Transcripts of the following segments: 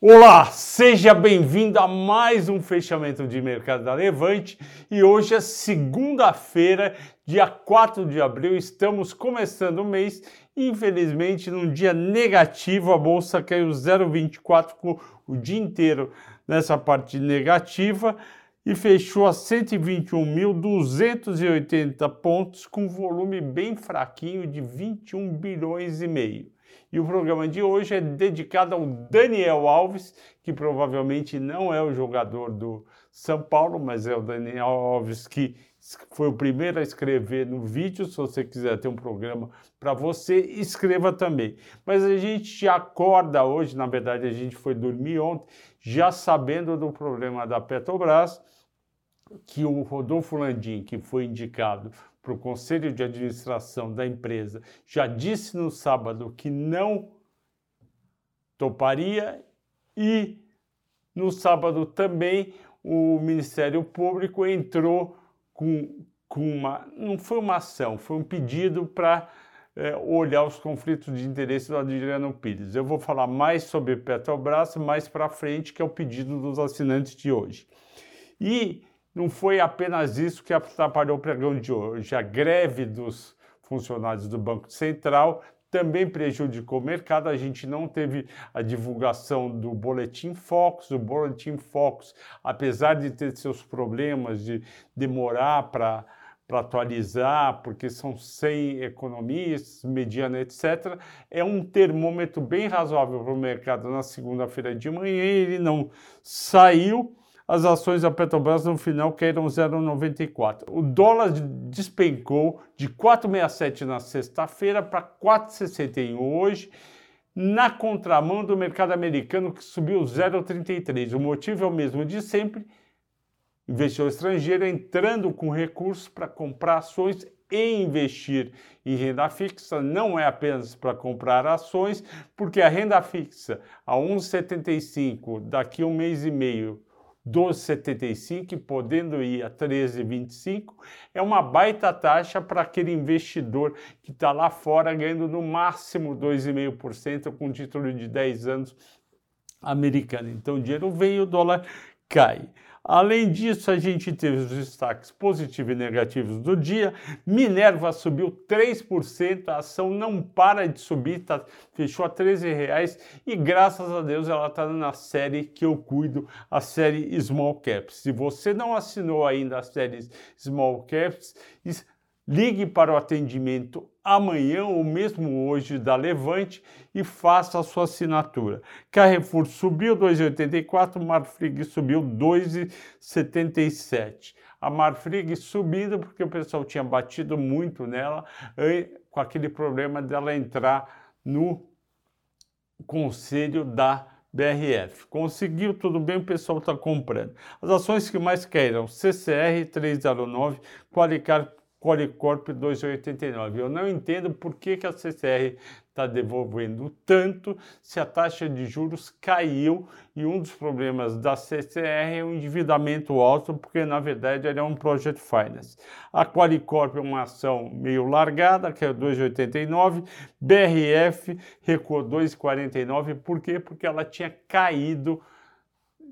Olá, seja bem-vindo a mais um fechamento de mercado da Levante e hoje é segunda-feira, dia 4 de abril, estamos começando o mês. Infelizmente, num dia negativo, a bolsa caiu 0,24 o dia inteiro nessa parte negativa e fechou a 121.280 pontos com volume bem fraquinho de 21 bilhões e meio. E o programa de hoje é dedicado ao Daniel Alves, que provavelmente não é o jogador do São Paulo, mas é o Daniel Alves que foi o primeiro a escrever no vídeo. Se você quiser ter um programa para você, escreva também. Mas a gente acorda hoje, na verdade, a gente foi dormir ontem, já sabendo do problema da Petrobras, que o Rodolfo Landim, que foi indicado para o conselho de administração da empresa já disse no sábado que não toparia e no sábado também o Ministério Público entrou com, com uma. Não foi uma ação, foi um pedido para é, olhar os conflitos de interesse do Adriano Pires. Eu vou falar mais sobre Petrobras mais para frente, que é o pedido dos assinantes de hoje. E não foi apenas isso que atrapalhou o pregão de hoje. A greve dos funcionários do Banco Central também prejudicou o mercado. A gente não teve a divulgação do Boletim Focus. O Boletim Focus, apesar de ter seus problemas, de demorar para para atualizar, porque são 100 economistas, mediana, etc., é um termômetro bem razoável para o mercado na segunda-feira de manhã. Ele não saiu as ações da Petrobras no final caíram 0,94. O dólar despencou de 4,67 na sexta-feira para 4,61 hoje, na contramão do mercado americano que subiu 0,33. O motivo é o mesmo de sempre: investidor estrangeiro entrando com recursos para comprar ações e investir em renda fixa não é apenas para comprar ações, porque a renda fixa a 1,75 daqui a um mês e meio 12,75 podendo ir a 13,25, é uma baita taxa para aquele investidor que está lá fora ganhando no máximo 2,5% com título de 10 anos americano. Então o dinheiro vem e o dólar cai. Além disso, a gente teve os destaques positivos e negativos do dia. Minerva subiu 3%, a ação não para de subir, tá, fechou a 13 reais e graças a Deus ela está na série que eu cuido, a série Small Caps. Se você não assinou ainda a série Small Caps, ligue para o atendimento amanhã ou mesmo hoje da Levante e faça a sua assinatura. Carrefour subiu 2,84, Marfrig subiu 2,77. A Marfrig subindo porque o pessoal tinha batido muito nela com aquele problema dela entrar no conselho da BRF. Conseguiu tudo bem, o pessoal está comprando. As ações que mais caíram, CCR 309, Qualicar Qualicorp 2,89. Eu não entendo por que, que a CCR está devolvendo tanto se a taxa de juros caiu e um dos problemas da CCR é o endividamento alto, porque na verdade ele é um project finance. A Qualicorp é uma ação meio largada, que é 2,89, BRF recuou 2,49, por quê? Porque ela tinha caído,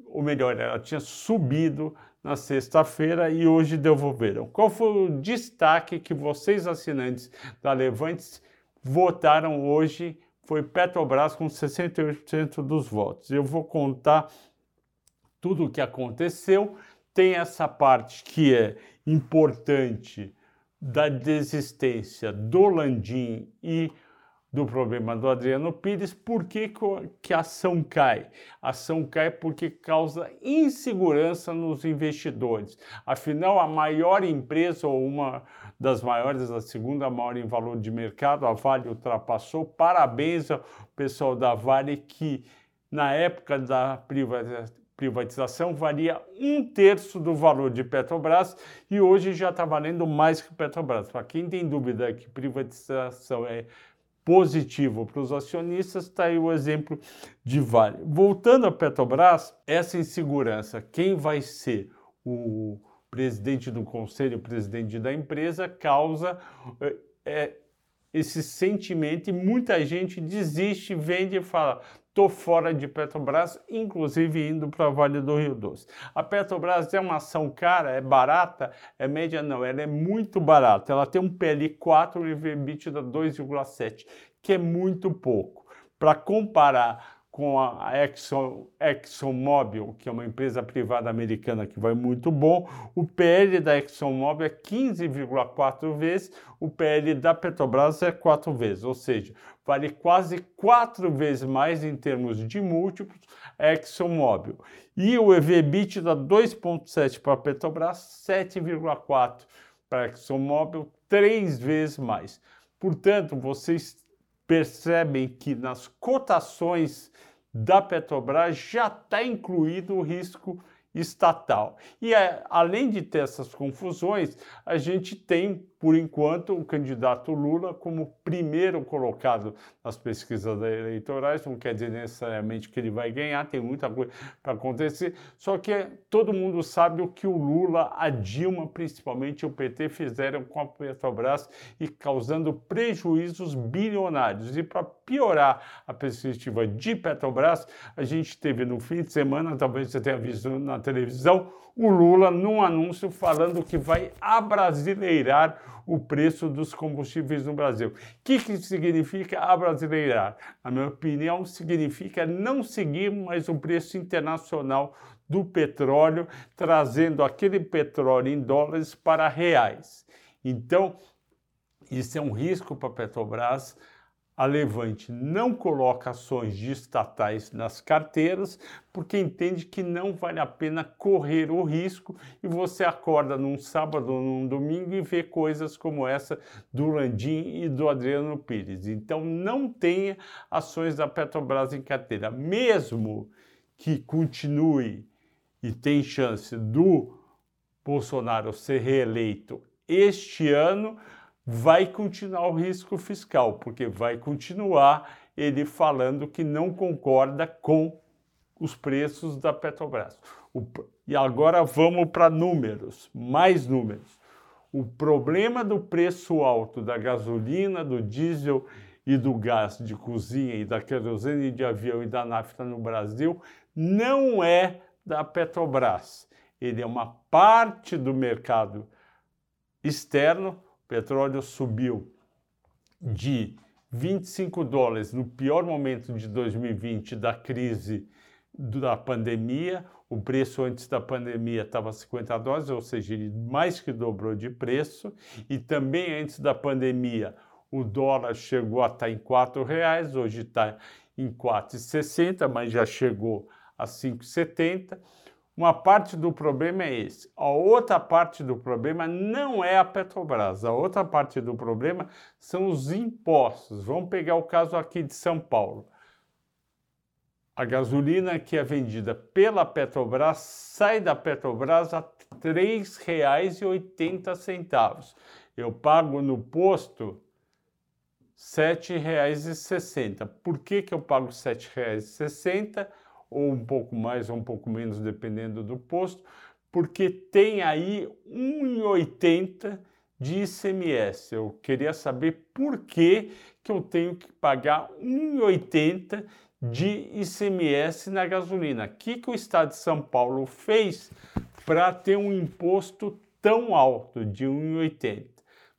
ou melhor, ela tinha subido na sexta-feira e hoje devolveram. Qual foi o destaque que vocês, assinantes da Levantes, votaram hoje? Foi Petrobras com 68% dos votos. Eu vou contar tudo o que aconteceu. Tem essa parte que é importante da desistência do Landim e do problema do Adriano Pires, por que, que a ação cai? A ação cai porque causa insegurança nos investidores. Afinal, a maior empresa, ou uma das maiores, a segunda maior em valor de mercado, a Vale ultrapassou. Parabéns ao pessoal da Vale que, na época da privatização, valia um terço do valor de Petrobras e hoje já está valendo mais que Petrobras. Para quem tem dúvida que privatização é positivo para os acionistas, está aí o exemplo de Vale. Voltando à Petrobras, essa insegurança, quem vai ser o presidente do conselho, o presidente da empresa, causa é, esse sentimento e muita gente desiste, vende e fala: estou fora de Petrobras, inclusive indo para o Vale do Rio Doce. A Petrobras é uma ação cara, é barata, é média? Não, ela é muito barata. Ela tem um PL 4 e EBITDA 2,7, que é muito pouco. Para comparar com a Exxon, ExxonMobil, que é uma empresa privada americana que vai muito bom, o PL da ExxonMobil é 15,4 vezes, o PL da Petrobras é 4 vezes, ou seja, vale quase 4 vezes mais em termos de múltiplos a ExxonMobil. E o EV/EBITDA 2,7 para a Petrobras, 7,4 para a ExxonMobil, 3 vezes mais. Portanto, vocês percebem que nas cotações da Petrobras já está incluído o risco estatal. E é, além de ter essas confusões, a gente tem por enquanto, o candidato Lula como primeiro colocado nas pesquisas eleitorais, não quer dizer necessariamente que ele vai ganhar, tem muita coisa para acontecer, só que todo mundo sabe o que o Lula, a Dilma, principalmente o PT, fizeram com a Petrobras e causando prejuízos bilionários. E para piorar a perspectiva de Petrobras, a gente teve no fim de semana, talvez você tenha visto na televisão, o Lula num anúncio falando que vai abrasileirar o preço dos combustíveis no Brasil. O que, que significa abrasileirar? Na minha opinião, significa não seguir mais o preço internacional do petróleo, trazendo aquele petróleo em dólares para reais. Então, isso é um risco para a Petrobras a Levante não coloca ações de estatais nas carteiras porque entende que não vale a pena correr o risco e você acorda num sábado ou num domingo e vê coisas como essa do Landim e do Adriano Pires. Então não tenha ações da Petrobras em carteira, mesmo que continue e tem chance do Bolsonaro ser reeleito este ano, vai continuar o risco fiscal, porque vai continuar ele falando que não concorda com os preços da Petrobras. O, e agora vamos para números, mais números. O problema do preço alto da gasolina, do diesel e do gás de cozinha e da querosene de avião e da nafta no Brasil não é da Petrobras. Ele é uma parte do mercado externo petróleo subiu de 25 dólares no pior momento de 2020 da crise da pandemia, o preço antes da pandemia estava 50 dólares, ou seja, ele mais que dobrou de preço, e também antes da pandemia o dólar chegou a estar em R$ reais, hoje está em 4,60, mas já chegou a 5,70. Uma parte do problema é esse. A outra parte do problema não é a Petrobras. A outra parte do problema são os impostos. Vamos pegar o caso aqui de São Paulo. A gasolina que é vendida pela Petrobras sai da Petrobras a R$ 3,80. Eu pago no posto R$ 7,60. Por que, que eu pago R$ 7,60? Ou um pouco mais ou um pouco menos, dependendo do posto, porque tem aí 1,80 de ICMS. Eu queria saber por que, que eu tenho que pagar 1,80 de ICMS na gasolina. O que, que o Estado de São Paulo fez para ter um imposto tão alto de 1,80?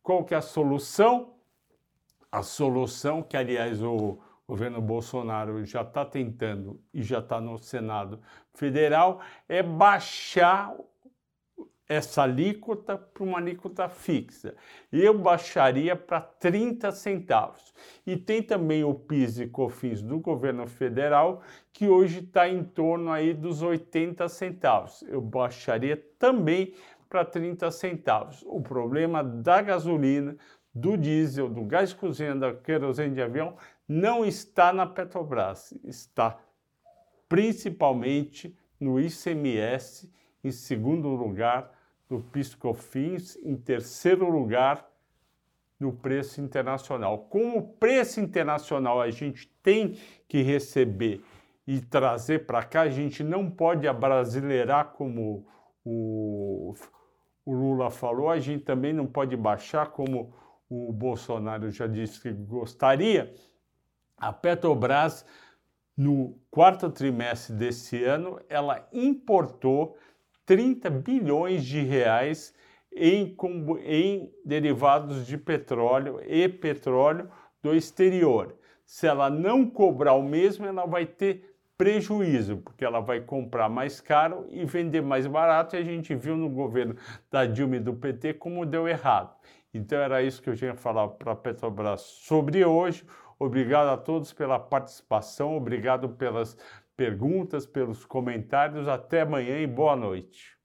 Qual que é a solução? A solução que, aliás, o o governo Bolsonaro já está tentando e já está no Senado Federal é baixar essa alíquota para uma alíquota fixa. Eu baixaria para 30 centavos. E tem também o PIS e COFINS do governo federal, que hoje está em torno aí dos 80 centavos. Eu baixaria também para 30 centavos. O problema da gasolina, do diesel, do gás cozinha, da querosene de avião não está na Petrobras, está principalmente no ICMS, em segundo lugar no PiscoFins, em terceiro lugar no preço internacional. Como o preço internacional a gente tem que receber e trazer para cá, a gente não pode abrasileirar como o, o Lula falou, a gente também não pode baixar como o Bolsonaro já disse que gostaria, a Petrobras, no quarto trimestre desse ano, ela importou 30 bilhões de reais em, em derivados de petróleo e petróleo do exterior. Se ela não cobrar o mesmo, ela vai ter prejuízo, porque ela vai comprar mais caro e vender mais barato, e a gente viu no governo da Dilma e do PT como deu errado. Então era isso que eu tinha falar para a Petrobras sobre hoje. Obrigado a todos pela participação, obrigado pelas perguntas, pelos comentários. Até amanhã e boa noite.